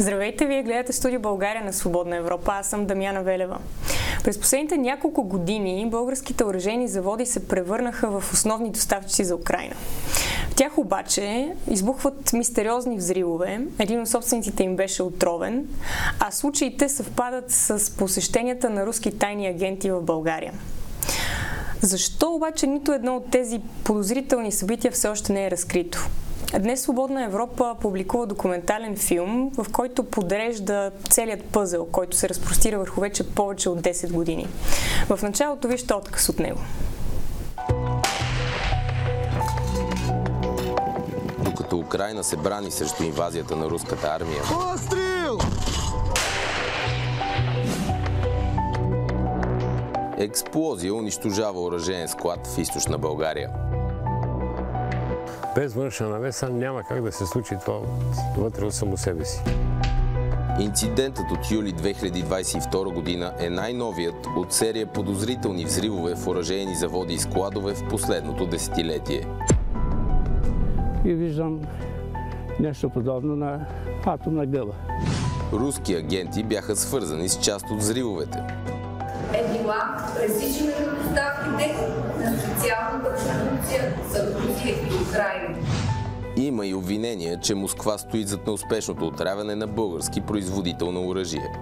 Здравейте, вие гледате студио България на Свободна Европа. Аз съм Дамяна Велева. През последните няколко години българските оръжейни заводи се превърнаха в основни доставчици за Украина. В тях обаче избухват мистериозни взривове. Един от собствениците им беше отровен, а случаите съвпадат с посещенията на руски тайни агенти в България. Защо обаче нито едно от тези подозрителни събития все още не е разкрито? Днес Свободна Европа публикува документален филм, в който подрежда целият пъзел, който се разпростира върху вече повече от 10 години. В началото вижте отказ от него. Докато Украина се брани срещу инвазията на руската армия, Пострел! експлозия унищожава оръжеен склад в източна България. Без външна навеса няма как да се случи това вътре от само себе си. Инцидентът от юли 2022 година е най-новият от серия подозрителни взривове в оръжейни заводи и складове в последното десетилетие. и виждам нещо подобно на атомна гъба. Руски агенти бяха свързани с част от взривовете. Била пресичане на доставките на специалната продукция за Русия и Украина. Има и обвинения, че Москва стои зад неуспешното отравяне на български производител на оръжие.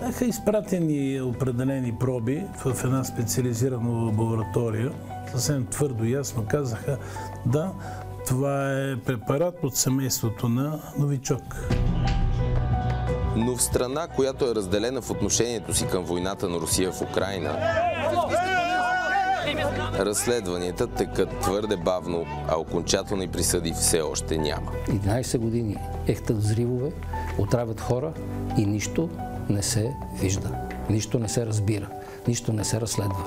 Бяха изпратени определени проби в една специализирана лаборатория. Съвсем твърдо и ясно казаха, да, това е препарат от семейството на новичок. Но в страна, която е разделена в отношението си към войната на Русия в Украина, разследванията текат твърде бавно, а окончателни присъди все още няма. 11 години ехтат взривове, отравят хора и нищо не се вижда. Нищо не се разбира. Нищо не се разследва.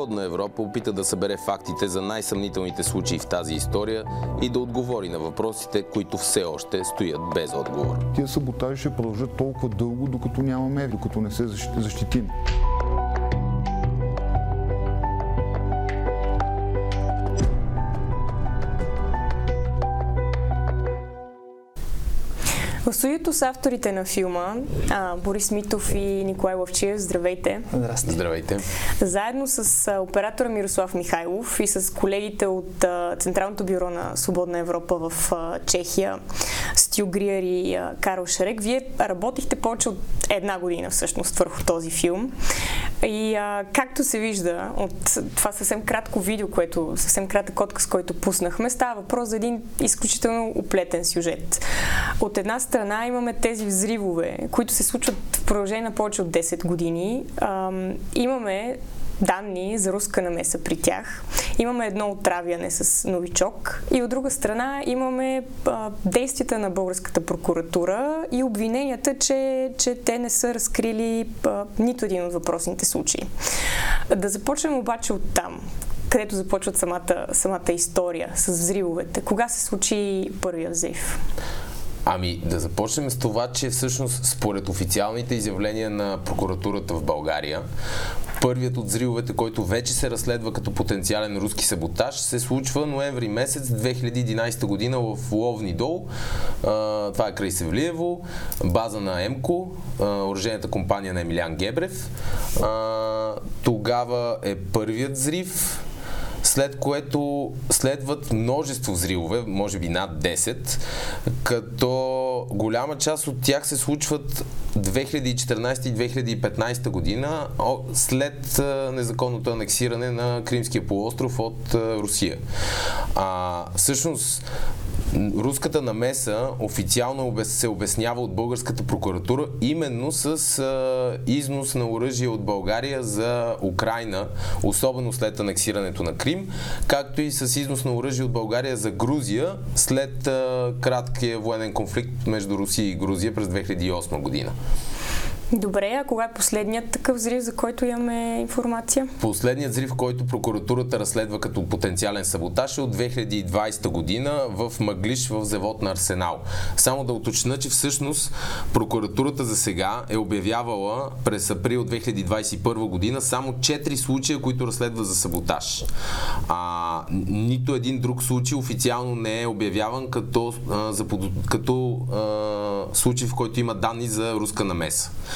Свободна Европа опита да събере фактите за най-съмнителните случаи в тази история и да отговори на въпросите, които все още стоят без отговор. Тия саботажи ще продължат толкова дълго, докато нямаме, докато не се защ- защитим. В студиото с авторите на филма а, Борис Митов и Николай Лавчиев, здравейте. Здравейте! Заедно с а, оператора Мирослав Михайлов и с колегите от а, Централното бюро на Свободна Европа в а, Чехия, Стю Гриер и а, Карл Шарек, вие работихте повече от една година всъщност върху този филм. И а, както се вижда от това съвсем кратко видео, което, съвсем кратък отказ, който пуснахме, става въпрос за един изключително оплетен сюжет. От една страна имаме тези взривове, които се случват в продължение на повече от 10 години. Ам, имаме данни за руска намеса при тях. Имаме едно отравяне с новичок и от друга страна имаме а, действията на българската прокуратура и обвиненията, че, че те не са разкрили а, нито един от въпросните случаи. Да започнем обаче от там където започват самата, самата история с взривовете. Кога се случи първия взрив? Ами да започнем с това, че всъщност според официалните изявления на прокуратурата в България, първият от взривовете, който вече се разследва като потенциален руски саботаж, се случва ноември месец 2011 година в Ловни дол. Това е край Севлиево, база на ЕМКО, оръжената компания на Емилян Гебрев. Тогава е първият взрив, след което следват множество взривове, може би над 10, като голяма част от тях се случват 2014 и 2015 година, след незаконното анексиране на Кримския полуостров от Русия. А, всъщност, руската намеса официално се обяснява от българската прокуратура именно с а, износ на оръжие от България за Украина, особено след анексирането на Крим, както и с износ на оръжие от България за Грузия след а, краткия военен конфликт между Русия и Грузия през 2008 година. Добре, а кога е последният такъв взрив, за който имаме информация? Последният взрив, който прокуратурата разследва като потенциален саботаж е от 2020 година в Мъглиш в завод на Арсенал. Само да уточня, че всъщност прокуратурата за сега е обявявала през април 2021 година само 4 случая, които разследва за саботаж. А, нито един друг случай официално не е обявяван като, а, за, като а, случай, в който има данни за руска намеса.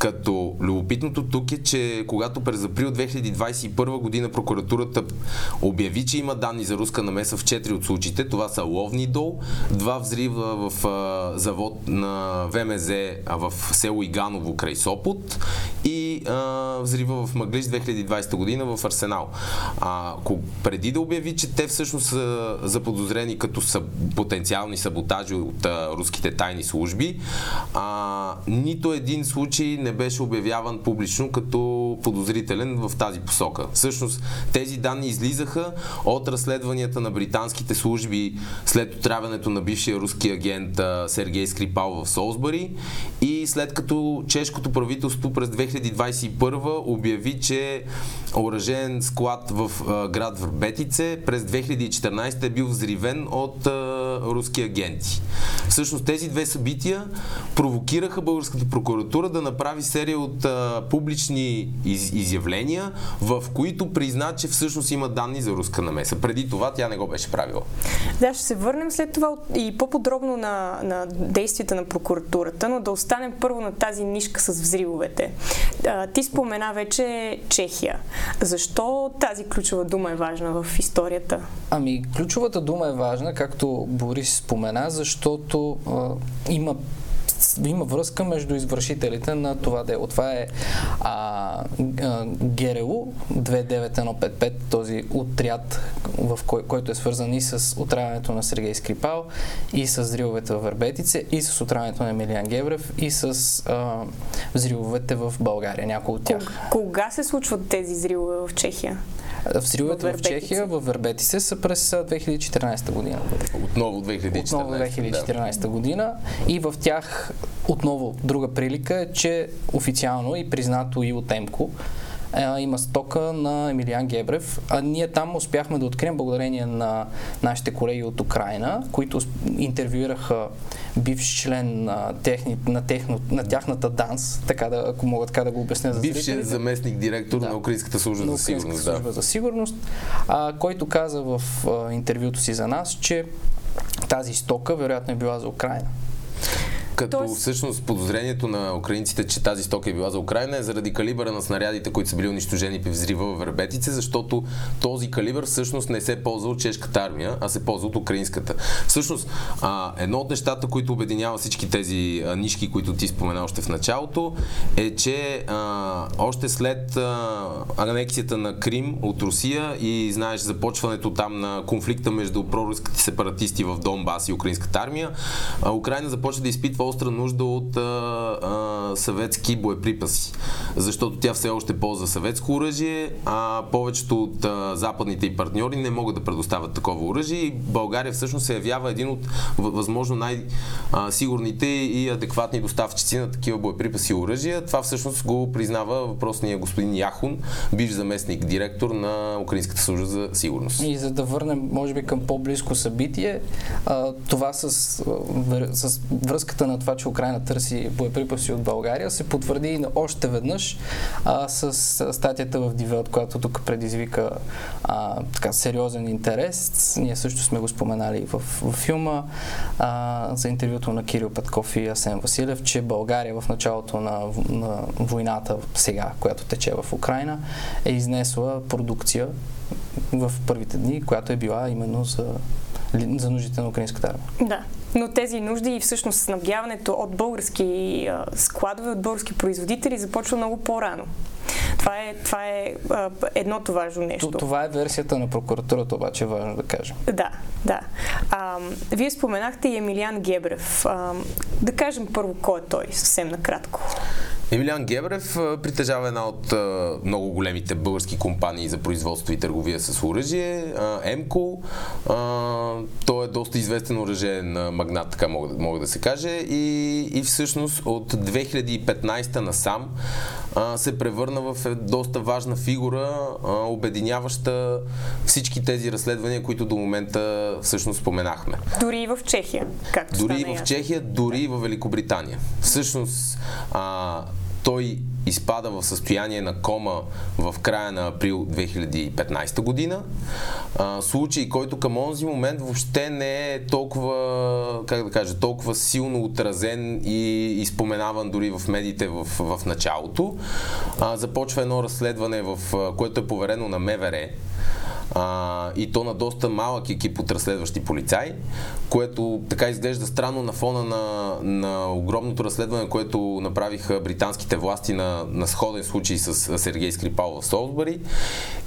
Като любопитното тук е, че когато през април 2021 година прокуратурата обяви, че има данни за руска намеса в 4 от случаите, това са Ловни дол, два взрива в а, завод на ВМЗ а, в село Иганово край Сопот и а, взрива в Мъглиш 2020 година в Арсенал. А, преди да обяви, че те всъщност са заподозрени като са потенциални саботажи от а, руските тайни служби, а, нито един случай не беше обявяван публично като подозрителен в тази посока. Всъщност тези данни излизаха от разследванията на британските служби след отравянето на бившия руски агент Сергей Скрипал в Солсбъри и след като чешкото правителство през 2021 обяви, че оръжен склад в град Върбетице през 2014 е бил взривен от руски агенти. Всъщност тези две събития провокираха българската прокуратура да направи серия от а, публични из, изявления, в които призна, че всъщност има данни за руска намеса. Преди това тя не го беше правила. Да, ще се върнем след това и по-подробно на, на действията на прокуратурата, но да останем първо на тази нишка с взривовете. А, ти спомена вече Чехия. Защо тази ключова дума е важна в историята? Ами, ключовата дума е важна, както Борис спомена, защото а, има има връзка между извършителите на това дело. Това е а, а, ГРУ 29155, този отряд, в кой, който е свързан и с отравянето на Сергей Скрипал, и с взривовете в Вербетице, и с отравянето на Емилиан Гебрев, и с а, взривовете в България, някои от тях. Кога се случват тези взривове в Чехия? Взривовете в, в Чехия, в Вербетисе са през 2014 година. Отново 2014. Отново 2014 да. година. И в тях отново друга прилика е, че официално и признато и от Емко има стока на Емилиан Гебрев. А ние там успяхме да открием благодарение на нашите колеги от Украина, които интервюираха бивш член на, техни, на, техно, на тяхната ДАНС, така да, ако мога така да го обясня за Бившият заместник директор да. на Украинската служба на за сигурност. служба да. за сигурност, а, който каза в а, интервюто си за нас, че тази стока вероятно е била за Украина. Като Тоест... всъщност подозрението на украинците, че тази стока е била за Украина е заради калибъра на снарядите, които са били унищожени при взрива в Вербетице, защото този калибър всъщност не се ползва от чешката армия, а се ползва от украинската. Всъщност, а, едно от нещата, които обединява всички тези а, нишки, които ти спомена още в началото, е, че а, още след а, анексията на Крим от Русия и знаеш започването там на конфликта между проруските сепаратисти в Донбас и украинската армия, а, Украина започва да изпитва остра нужда от а, а, съветски боеприпаси. Защото тя все още ползва съветско оръжие, а повечето от а, западните и партньори не могат да предоставят такова оръжие и България всъщност се явява един от възможно най-сигурните и адекватни доставчици на такива боеприпаси и оръжия. Това всъщност го признава въпросния господин Яхун, бивш заместник директор на Украинската служба за сигурност. И за да върнем, може би, към по-близко събитие, това с, с връзката на това, че Украина търси боеприпаси от България, се потвърди още веднъж а, с статията в Дивелт, която тук предизвика а, така, сериозен интерес. Ние също сме го споменали в, в филма а, за интервюто на Кирил Петков и Асен Василев, че България в началото на, на войната сега, която тече в Украина, е изнесла продукция в първите дни, която е била именно за, за нуждите на украинската армия. Да. Но тези нужди и всъщност снабдяването от български складове, от български производители започва много по-рано. Това е, това е а, едното важно нещо. Това е версията на прокуратурата, обаче е важно да кажем. Да, да. А, вие споменахте и Емилиан Гебрев. А, да кажем първо кой е той, съвсем накратко. Емилиан Гебрев притежава една от а, много големите български компании за производство и търговия с оръжие, Емко. Той е доста известен оръжен магнат, така мога, мога да се каже. И, и всъщност от 2015 насам а, се превърна в е, доста важна фигура, а, обединяваща всички тези разследвания, които до момента всъщност споменахме. Дори и в Чехия, както Дори и в. Чехия, дори и в Великобритания. Всъщност, а, той изпада в състояние на кома в края на април 2015 година. А, случай, който към онзи момент въобще не е толкова, как да кажа, толкова силно отразен и изпоменаван дори в медиите в, в началото. А, започва едно разследване, в, което е поверено на МВР а, и то на доста малък екип от разследващи полицаи, което така изглежда странно на фона на, на огромното разследване, което направиха британските власти на, на сходен случай с Сергей Скрипал в Солсбъри.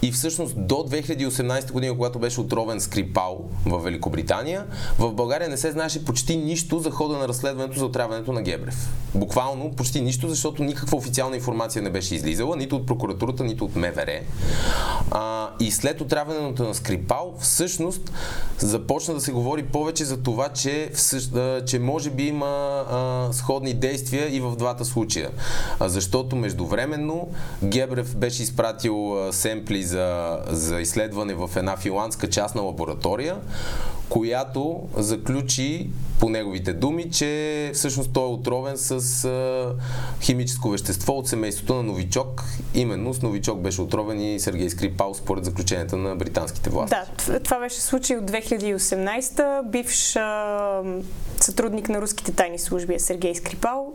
И всъщност до 2018 година, когато беше отровен Скрипал в Великобритания, в България не се знаеше почти нищо за хода на разследването за отравянето на Гебрев. Буквално почти нищо, защото никаква официална информация не беше излизала, нито от прокуратурата, нито от МВР. А, и след отравянето на Скрипал, всъщност започна да се говори повече за това, че, всъщ, че може би има а, сходни действия и в двата случая. А, защото междувременно Гебрев беше изпратил а, семпли за, за изследване в една финландска частна лаборатория, която заключи по неговите думи, че всъщност той е отровен с химическо вещество от семейството на новичок. Именно с новичок беше отровен и Сергей Скрипал според заключенията на британските власти. Да, това беше случай от 2018. Бивш сътрудник на руските тайни служби е Сергей Скрипал.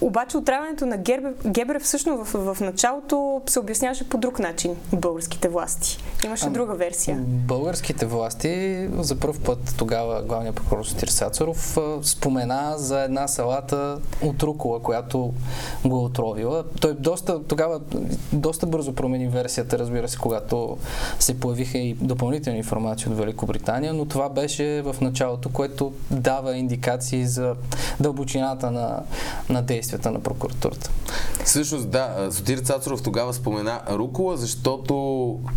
Обаче отравянето на Гербе, Гебрев всъщност в, в началото се обясняваше по друг начин от българските власти. Имаше А, друга версия. Българските власти за първ път тогава главният прокурор Сотир Сацаров спомена за една салата от рукола, която го е отровила. Той доста, тогава доста бързо промени версията, разбира се, когато се появиха и допълнителни информации от Великобритания, но това беше в началото, което дава индикации за дълбочината на, на действията на прокуратурата. Всъщност да, Сотир Цацаров тогава спомена Рукола, защото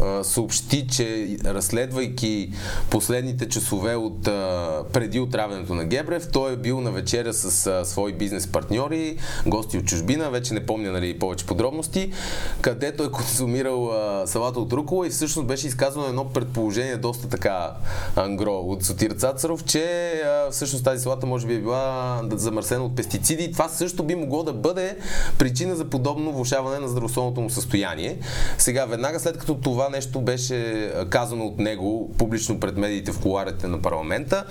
а, съобщи, че разследвайки последните часове от а, преди отравянето на Гебрев, той е бил на вечеря с а, свои бизнес партньори, гости от чужбина, вече не помня нали, повече подробности, където е консумирал а, салата от Рукола и всъщност беше изказано едно предположение доста така ангро от Сотир Цацаров, че а, всъщност тази салата може би е била замърсена от пестициди и това също би могло да бъде причина за подобно влушаване на здравословното му състояние. Сега, веднага след като това нещо беше казано от него публично пред медиите в коларите на парламента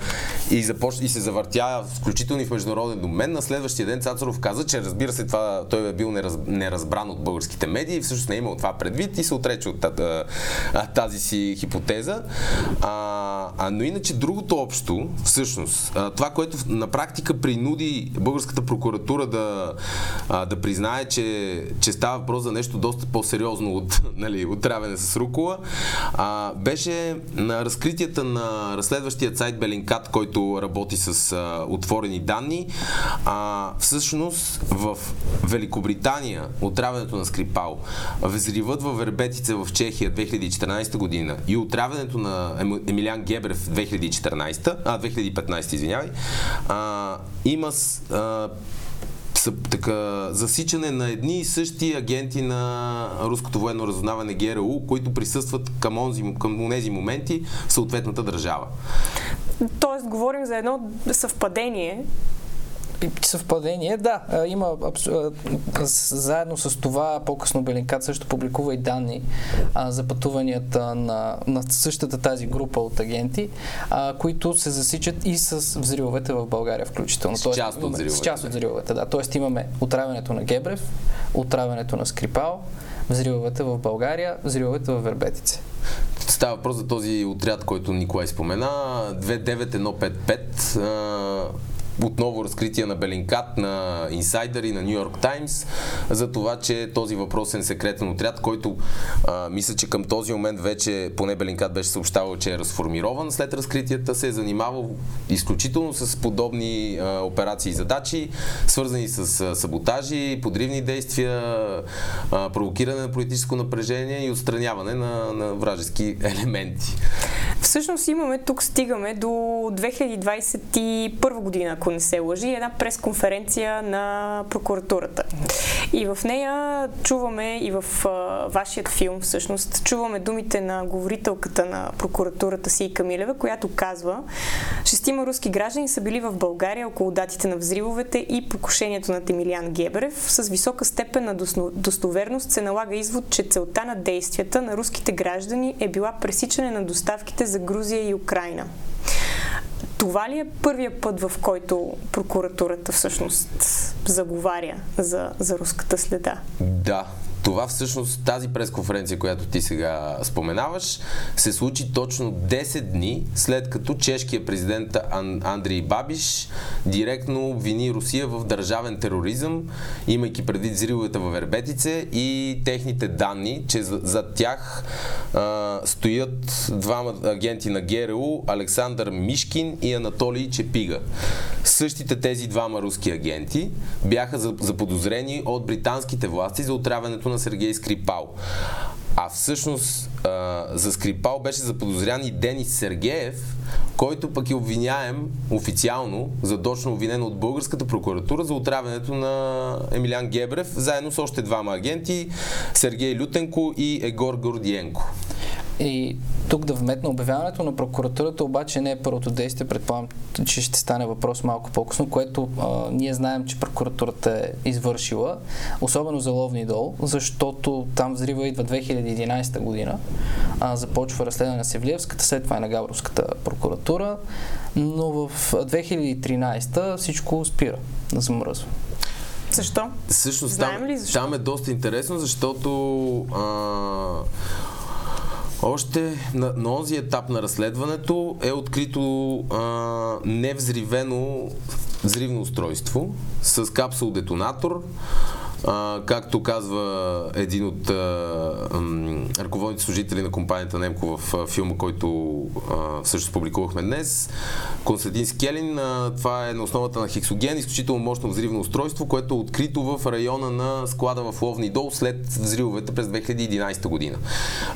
и, започ... и се завъртя включително и в международен домен, на следващия ден Цацаров каза, че разбира се това той е бил нераз... неразбран от българските медии и всъщност не е имал това предвид и се отрече от тази си хипотеза. А, а, но иначе другото общо, всъщност, това, което на практика принуди българската прокуратура да, а, да признае, че, че става въпрос за нещо доста по-сериозно от нали, отравяне с рукола, а, беше на разкритията на разследващия сайт Белинкат, който работи с а, отворени данни. А, всъщност в Великобритания отравянето на Скрипал, взривът във Вербетице в Чехия 2014 година и отравянето на Ем- Емилиан Гебрев 2014, а 2015, извинявай, а, има а, са, така, засичане на едни и същи агенти на руското военно разузнаване ГРУ, които присъстват към, онзи, към тези моменти в съответната държава. Тоест, говорим за едно съвпадение, Съвпадение, да. Има заедно с това по-късно Белинкат също публикува и данни а, за пътуванията на, на същата тази група от агенти, а, които се засичат и с взривовете в България включително. С част от имаме- С взривовете, част от да. взривовете, да. Тоест имаме отравянето на Гебрев, отравянето на Скрипал, взривовете в България, взривовете в Вербетице. Става въпрос за този отряд, който Николай спомена. 29155. Отново разкрития на Белинкат, на Инсайдър и на Нью Йорк Таймс за това, че този въпросен секретен отряд, който а, мисля, че към този момент вече поне Белинкат беше съобщавал, че е разформирован след разкритията, се е занимавал изключително с подобни а, операции и задачи, свързани с а, саботажи, подривни действия, а, провокиране на политическо напрежение и отстраняване на, на вражески елементи. Всъщност имаме, тук стигаме до 2021 година, ако не се лъжи, една пресконференция на прокуратурата. И в нея чуваме и в а, вашият филм всъщност, чуваме думите на говорителката на прокуратурата си Камилева, която казва, шестима руски граждани са били в България около датите на взривовете и покушението на Емилиан Геберев. С висока степен на достоверност се налага извод, че целта на действията на руските граждани е била пресичане на доставките за Грузия и Украина. Това ли е първия път, в който прокуратурата всъщност заговаря за, за руската следа? Да, това всъщност, тази пресконференция, която ти сега споменаваш, се случи точно 10 дни след като чешкият президент Андрей Бабиш директно обвини Русия в държавен тероризъм, имайки преди взривовете в Вербетице и техните данни, че за, за тях а, стоят двама агенти на ГРУ, Александър Мишкин и Анатолий Чепига. Същите тези двама руски агенти бяха заподозрени от британските власти за отравянето на Сергей Скрипал. А всъщност а, за Скрипал беше заподозрян и Денис Сергеев, който пък е обвиняем официално, задочно обвинен от българската прокуратура за отравянето на Емилян Гебрев, заедно с още двама агенти, Сергей Лютенко и Егор Гордиенко. И тук да вметна обявяването на прокуратурата обаче не е първото действие, предполагам, че ще стане въпрос малко по-късно, което а, ние знаем, че прокуратурата е извършила, особено за Ловни дол, защото там взрива идва 2011 година, а, започва разследване на Севлиевската, след това е на Габровската прокуратура, но в 2013 всичко спира да замръзва. Защо? Всъщност там, ли защо? там е доста интересно, защото а, още на, на този етап на разследването е открито а, невзривено взривно устройство с капсул-детонатор, както казва един от а, ръководните служители на компанията Немко в а, филма, който а, всъщност публикувахме днес, Константин Скелин, а, това е на основата на хексоген, изключително мощно взривно устройство, което е открито в района на склада в Ловни дол след взривовете през 2011 година.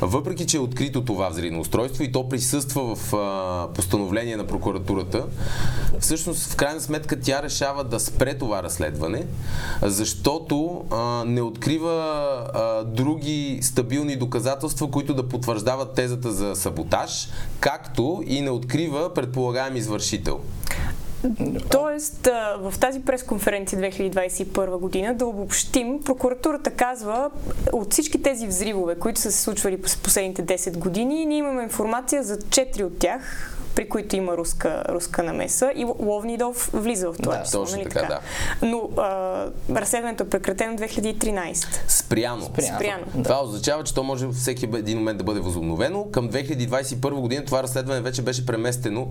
Въпреки, че е открито това взривно устройство и то присъства в а, постановление на прокуратурата, всъщност в крайна сметка тя решава да спре това разследване, защото а, не открива а, други стабилни доказателства, които да потвърждават тезата за саботаж, както и не открива предполагаем извършител. Тоест, в тази пресконференция 2021 година, да обобщим, прокуратурата казва, от всички тези взривове, които са се случвали през последните 10 години, ние имаме информация за 4 от тях, при които има руска, руска намеса и Ловнидов влиза в това да, число. Точно нали така, така? Да. Но а, разследването е прекратено 2013. Спряно. Спряно. Спряно. Да. Това означава, че то може всеки един момент да бъде възобновено. Към 2021 година това разследване вече беше преместено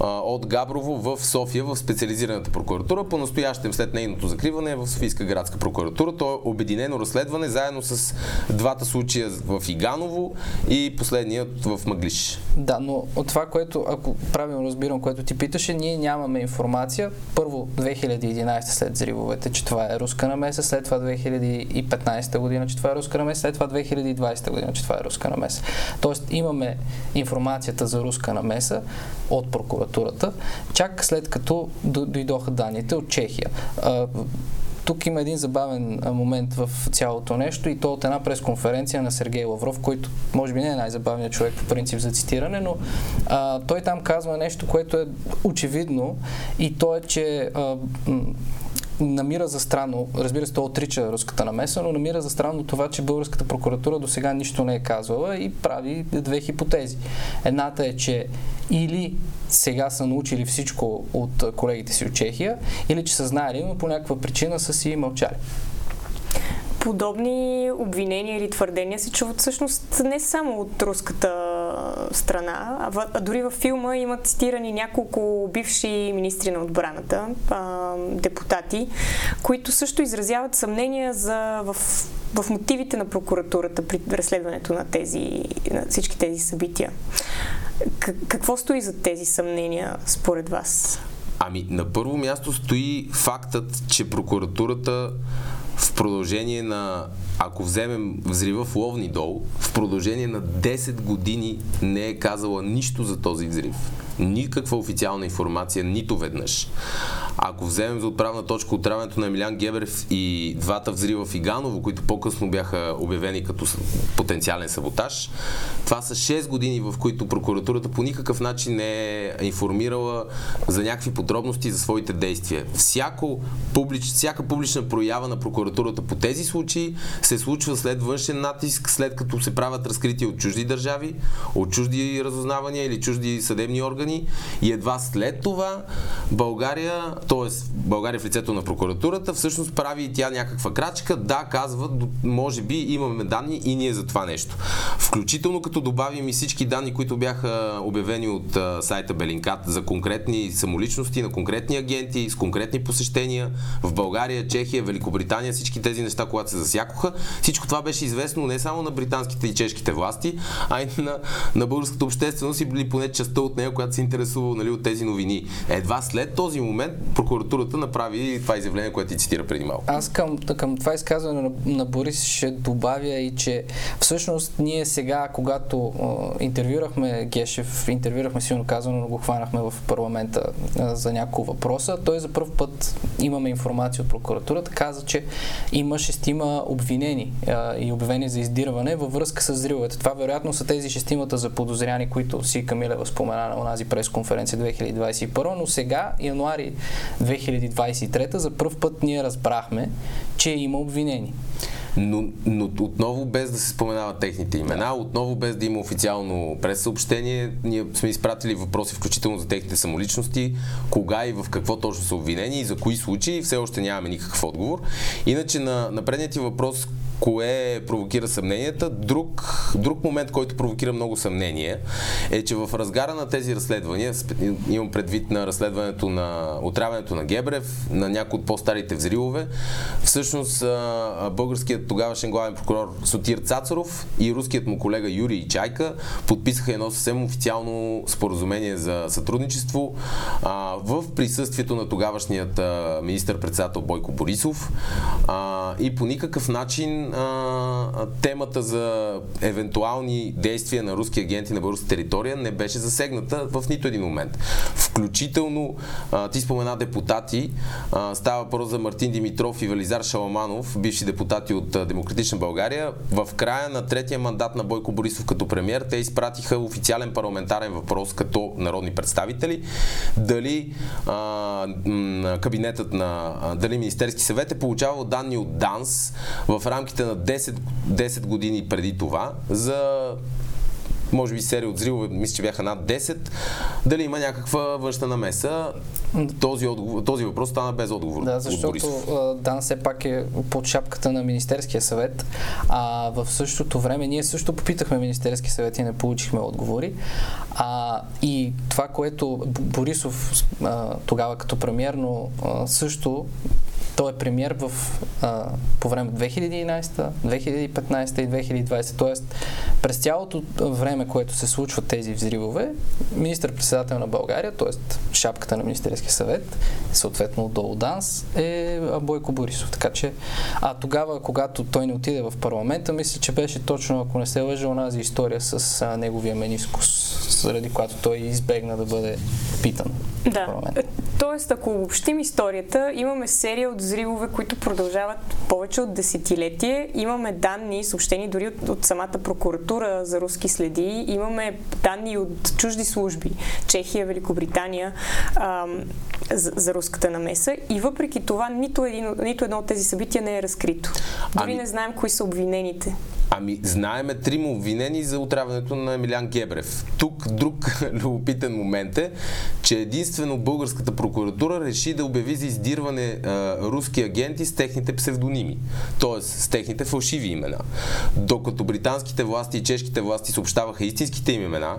а, от Габрово в София, в специализираната прокуратура. По-настоящем след нейното закриване е в Софийска градска прокуратура. То е обединено разследване заедно с двата случая в Иганово и последният в Маглиш. Да, но от това, което ако правилно разбирам, което ти питаше, ние нямаме информация. Първо 2011 след взривовете, че това е руска намеса, след това 2015 година, че това е руска намеса, след това 2020 година, че това е руска намеса. Тоест имаме информацията за руска намеса от прокуратурата, чак след като дойдоха данните от Чехия тук има един забавен момент в цялото нещо и то от една пресконференция на Сергей Лавров, който може би не е най-забавният човек по принцип за цитиране, но а, той там казва нещо, което е очевидно и то е, че а, намира за странно, разбира се, той отрича руската намеса, но намира за странно това, че българската прокуратура до сега нищо не е казвала и прави две хипотези. Едната е, че или сега са научили всичко от колегите си от Чехия, или че са знаели, но по някаква причина са си мълчали. Подобни обвинения или твърдения се чуват всъщност не само от руската страна. А, дори във филма има цитирани няколко бивши министри на отбраната, а, депутати, които също изразяват съмнения за, в, в мотивите на прокуратурата при разследването на, тези, на всички тези събития. Какво стои за тези съмнения според вас? Ами, на първо място стои фактът, че прокуратурата в продължение на, ако вземем взрива в Ловни дол, в продължение на 10 години не е казала нищо за този взрив. Никаква официална информация, нито веднъж. Ако вземем за отправна точка отравянето на Емилян Гебрев и двата взрива в Иганово, които по-късно бяха обявени като потенциален саботаж, това са 6 години, в които прокуратурата по никакъв начин не е информирала за някакви подробности за своите действия. Всяко публич, всяка публична проява на прокуратурата по тези случаи се случва след външен натиск, след като се правят разкрития от чужди държави, от чужди разузнавания или чужди съдебни органи и едва след това България т.е. България в лицето на прокуратурата, всъщност прави и тя някаква крачка, да, казва, може би имаме данни и ние за това нещо. Включително като добавим и всички данни, които бяха обявени от сайта Белинкат за конкретни самоличности на конкретни агенти, с конкретни посещения в България, Чехия, Великобритания, всички тези неща, когато се засякоха, всичко това беше известно не само на британските и чешките власти, а и на, на българската общественост и били поне частта от нея, която се интересува нали, от тези новини. Едва след този момент прокуратурата направи това изявление, което ти цитира преди малко. Аз към, към това изказване на, на Борис ще добавя и, че всъщност ние сега, когато е, интервюрахме Гешев, интервюрахме силно казано, но го хванахме в парламента за няколко въпроса, той за първ път имаме информация от прокуратурата, каза, че има шестима обвинени е, и обявени за издирване във връзка с взривовете. Това вероятно са тези шестимата за подозряни, които си Камилева спомена на онази пресконференция 2021, но сега, януари 2023 за първ път ние разбрахме, че има обвинени. Но, но отново без да се споменават техните имена, отново без да има официално пресъобщение, ние сме изпратили въпроси включително за техните самоличности, кога и в какво точно са обвинени и за кои случаи, все още нямаме никакъв отговор. Иначе на, на предният въпрос, кое провокира съмненията. Друг, друг момент, който провокира много съмнение, е, че в разгара на тези разследвания, имам предвид на разследването на отравянето на Гебрев, на някои от по-старите взривове, всъщност българският тогавашен главен прокурор Сотир Цацаров и руският му колега Юрий Чайка подписаха едно съвсем официално споразумение за сътрудничество а, в присъствието на тогавашният министър-председател Бойко Борисов а, и по никакъв начин а, темата за евентуални действия на руски агенти на българска територия не беше засегната в нито един момент. Включително, а, ти спомена депутати, а, става въпрос за Мартин Димитров и Вализар Шаламанов, бивши депутати от а, Демократична България. В края на третия мандат на Бойко Борисов като премьер, те изпратиха официален парламентарен въпрос като народни представители, дали а, кабинетът на, дали Министерски съвет е получавал данни от ДАНС в рамките рамките на 10, 10 години преди това за може би серия от взривове, мисля, че бяха над 10, дали има някаква външна намеса. Този, отговор, този въпрос стана без отговор. Да, защото Дан все пак е под шапката на Министерския съвет, а в същото време ние също попитахме Министерски съвет и не получихме отговори. А, и това, което Борисов а, тогава като премьер, но а, също той е премьер в, а, по време 2011, 2015 и 2020. Тоест, през цялото време, което се случват тези взривове, министър-председател на България, т.е. шапката на Министерския съвет, съответно долу ДАНС, е Бойко Борисов. Така че, а тогава, когато той не отиде в парламента, мисля, че беше точно, ако не се лъжа, онази история с а, неговия менискус, заради която той избегна да бъде питан. Да. Тоест, ако обобщим историята, имаме серия от взривове, които продължават повече от десетилетие. Имаме данни, съобщени дори от, от самата прокуратура за руски следи. Имаме данни от чужди служби, Чехия, Великобритания, ам, за, за руската намеса. И въпреки това, нито, един, нито едно от тези събития не е разкрито. Дори ами... не знаем кои са обвинените. Ами, знаеме трима обвинени за отравянето на Емилян Гебрев. Тук друг любопитен момент е, че единствено българската прокуратура реши да обяви за издирване а, руски агенти с техните псевдоними, т.е. с техните фалшиви имена. Докато британските власти и чешките власти съобщаваха истинските им имена,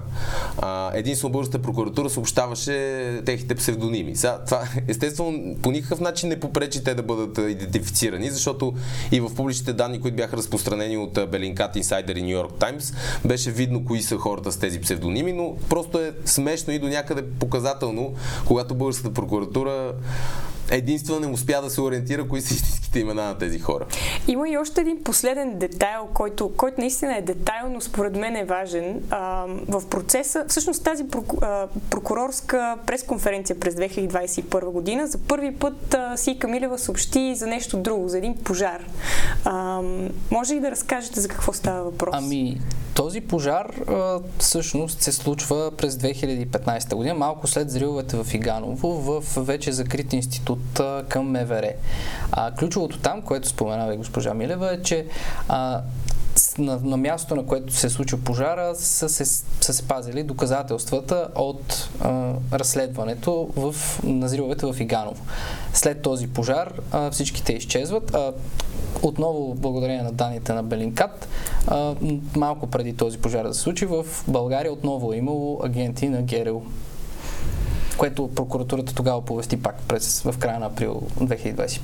а, единствено българската прокуратура съобщаваше техните псевдоними. Сега, това естествено по никакъв начин не попречи те да бъдат идентифицирани, защото и в публичните данни, които бяха разпространени от Белинкат Инсайдер и Нью Йорк Таймс, беше видно кои са хората с тези псевдоними, но просто е смешно и до някъде показателно, когато българската прокуратура единствено не успя да се ориентира кои са истинските имена на тези хора. Има и още един последен детайл, който, който наистина е детайл, но според мен е важен. А, в процеса, всъщност тази прокурорска пресконференция през 2021 година, за първи път а, Си Камилева съобщи за нещо друго, за един пожар. А, може ли да разкажете за какво става въпрос? Ами, този пожар а, всъщност се случва през 2015 година, малко след зриловете в Иганово, в вече закрит институт а, към МВР. А, ключовото там, което споменава и госпожа Милева, е, че а, на, на място, на което се случил пожара, са се, са се пазили доказателствата от а, разследването в назривовете в Иганово. След този пожар а, всичките изчезват. А, отново, благодарение на данните на Белинкат, а, малко преди този пожар да се случи, в България отново е имало агенти на ГРУ което прокуратурата тогава повести пак през, в края на април 2021.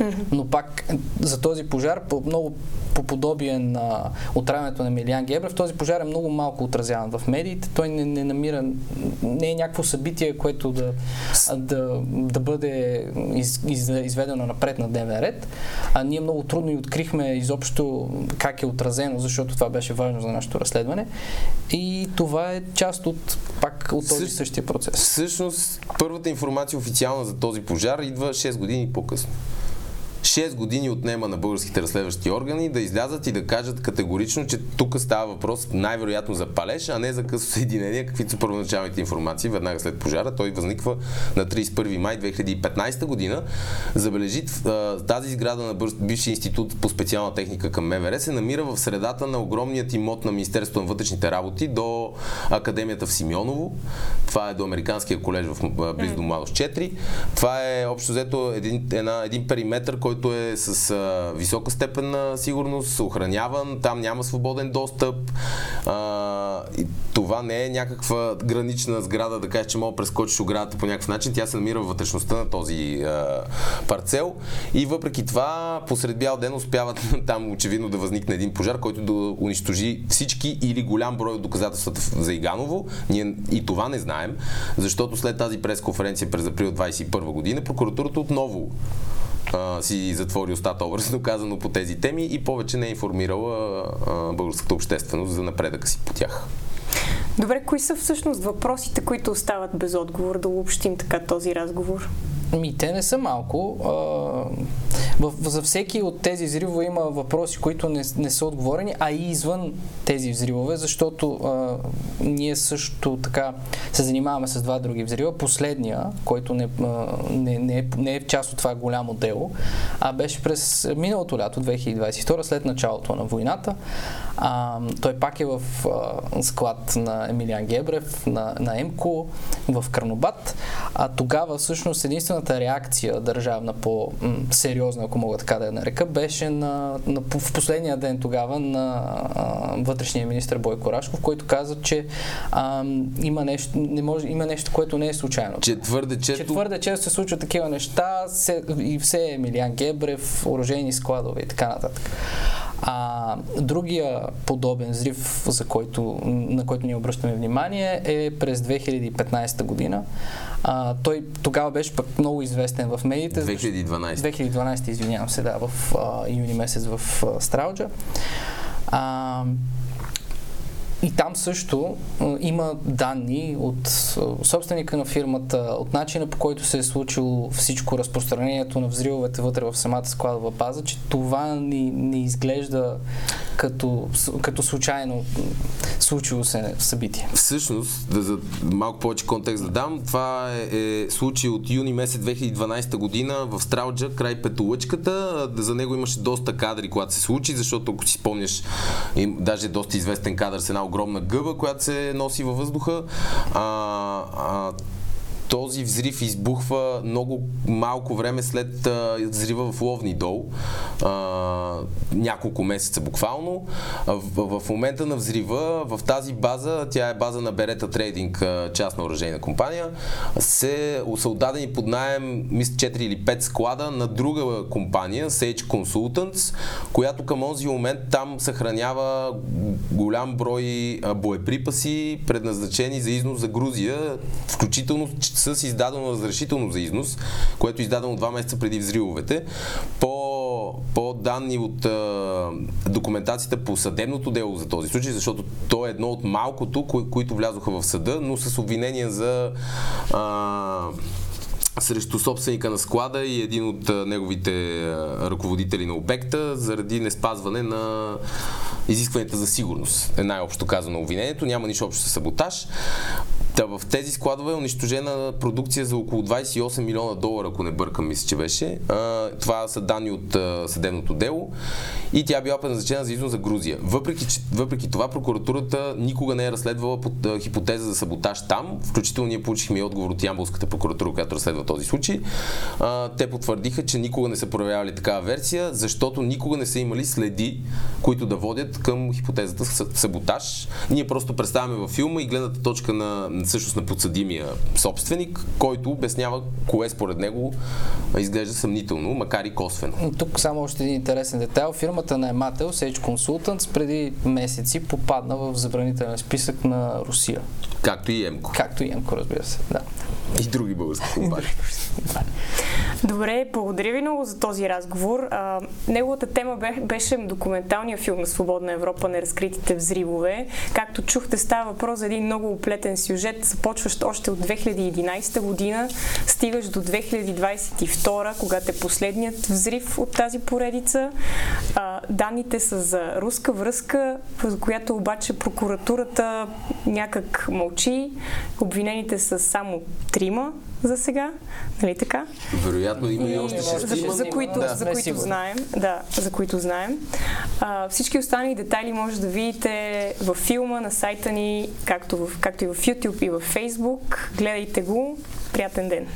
Mm-hmm. Но пак за този пожар, по, много по подобие на отравянето на Милиан Гебрев, този пожар е много малко отразяван в медиите. Той не, не намира, не е някакво събитие, което да, да, да бъде из, из, изведено напред на дневен ред. А ние много трудно и открихме изобщо как е отразено, защото това беше важно за нашето разследване. И това е част от пак от този същия процес. Всъщност, първата информация официална за този пожар идва 6 години по-късно. 6 години отнема на българските разследващи органи да излязат и да кажат категорично, че тук става въпрос най-вероятно за палеж, а не за късо съединение, каквито са първоначалните информации веднага след пожара. Той възниква на 31 май 2015 година. Забележи тази сграда на бивши институт по специална техника към МВР се намира в средата на огромният имот на Министерството на вътрешните работи до Академията в Симеоново. Това е до Американския колеж в близо до Младост 4. Това е общо взето един, една, един периметр, който който е с а, висока степен на сигурност, охраняван, там няма свободен достъп. А, и това не е някаква гранична сграда, да кажеш, че мога да прескочиш оградата по някакъв начин. Тя се намира в вътрешността на този а, парцел. И въпреки това, посред бял ден успяват там очевидно да възникне един пожар, който да унищожи всички или голям брой от доказателствата за Иганово. Ние и това не знаем, защото след тази пресконференция през април 2021 година прокуратурата отново си затвори устата, образно казано, по тези теми и повече не е информирала а, българската общественост за напредъка си по тях. Добре, кои са всъщност въпросите, които остават без отговор, да обобщим така този разговор? Ми, те не са малко. А, в, за всеки от тези взривове има въпроси, които не, не са отговорени, а и извън тези взривове, защото а, ние също така се занимаваме с два други взрива. Последния, който не, а, не, не, е, не е част от това голямо дело, а беше през миналото лято, 2022, след началото на войната. А, той пак е в а, склад на Емилиан Гебрев, на, на ЕМКО, в Карнобат. А тогава всъщност единствената реакция държавна по-сериозна, ако мога така да я нарека, беше на, на, в последния ден тогава на а, вътрешния министр Бойко Рашков, който каза, че а, има, нещо, не може, има нещо, което не е случайно. Че твърде често... Че твърде често се случват такива неща се, и все е Емилиан Гебрев, оръжейни складове и така нататък. А другия подобен взрив, за който, на който ние обръщаме внимание, е през 2015 година. А, той тогава беше пък много известен в медиите. 2012. 2012, извинявам се, да, в а, юни месец в а, Страуджа. А, и там също има данни от собственика на фирмата, от начина по който се е случило всичко разпространението на взривовете вътре в самата складова база, че това не, не изглежда като, като случайно случило се събитие. Всъщност, да за малко повече контекст да дам, това е, е случай от юни месец 2012 година в Стралджа, край Петолъчката. За него имаше доста кадри, когато се случи, защото ако си спомняш, им, даже доста известен кадър с една огромна гъба, която се носи във въздуха. А, а, този взрив избухва много малко време след взрива в Ловни дол. А, няколко месеца буквално. В, в момента на взрива, в тази база, тя е база на Берета Трейдинг, частна оръжейна компания, се, са отдадени под найем, мисля, 4 или 5 склада на друга компания, Sage Consultants, която към този момент там съхранява голям брой боеприпаси, предназначени за износ за Грузия, включително с издадено разрешително за износ, което е издадено два месеца преди взривовете. По, по данни от а, документацията по съдебното дело за този случай, защото то е едно от малкото, кои, които влязоха в съда, но с обвинения за а, срещу собственика на склада и един от неговите ръководители на обекта заради неспазване на изискванията за сигурност. Е най-общо казано обвинението, няма нищо общо с саботаж. Та в тези складове е унищожена продукция за около 28 милиона долара, ако не бъркам, мисля, че беше. А, това са данни от а, съдебното дело. И тя била предназначена за износ за Грузия. Въпреки, че, въпреки това, прокуратурата никога не е разследвала под а, хипотеза за саботаж там. Включително ние получихме и отговор от Ямбулската прокуратура, която разследва този случай. А, те потвърдиха, че никога не са проявявали такава версия, защото никога не са имали следи, които да водят към хипотезата саботаж. Ние просто представяме във филма и гледната точка на всъщност на подсъдимия собственик, който обяснява кое според него изглежда съмнително, макар и косвено. Тук само още един интересен детайл. Фирмата на Емател, Sage Consultants, преди месеци попадна в забранителен списък на Русия. Както и Емко. Както и Емко, разбира се. Да. И други български компании. Добре, благодаря ви много за този разговор. А, неговата тема бе, беше документалния филм на Свободна Европа Неразкритите взривове. Както чухте, става въпрос за един много оплетен сюжет, започващ още от 2011 година, стигаш до 2022, когато е последният взрив от тази поредица. А, данните са за руска връзка, за която обаче прокуратурата някак мълчи. Обвинените са само трима за сега, нали така? Вероятно има и още За, шестима. за които, Да. за които знаем. Да, за които знаем. А, всички останали детайли може да видите във филма на сайта ни, както, в, както и в YouTube и в Facebook. Гледайте го. Приятен ден!